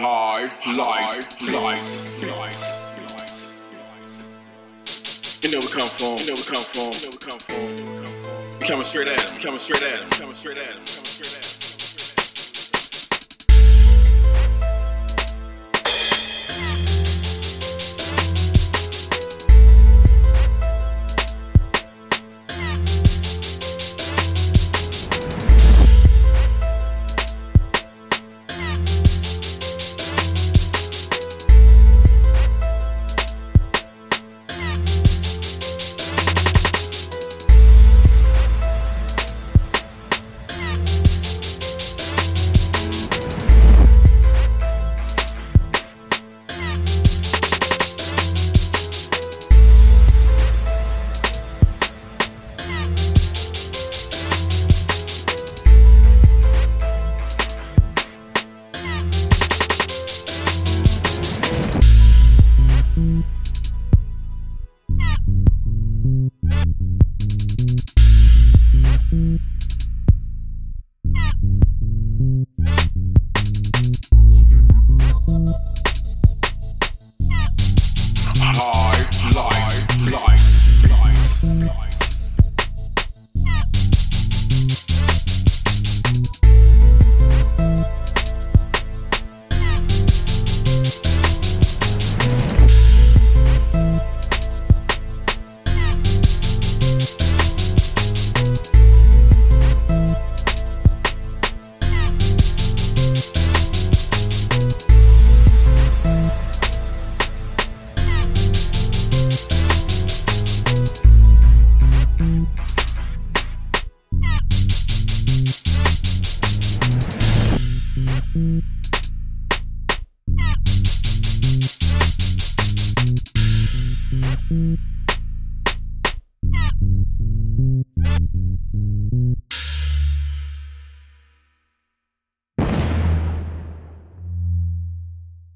high life, life, life. You know we come from, you know we come from, you know we come from, you know we come from. We coming straight at him, coming straight at him, coming straight at him. Thank you.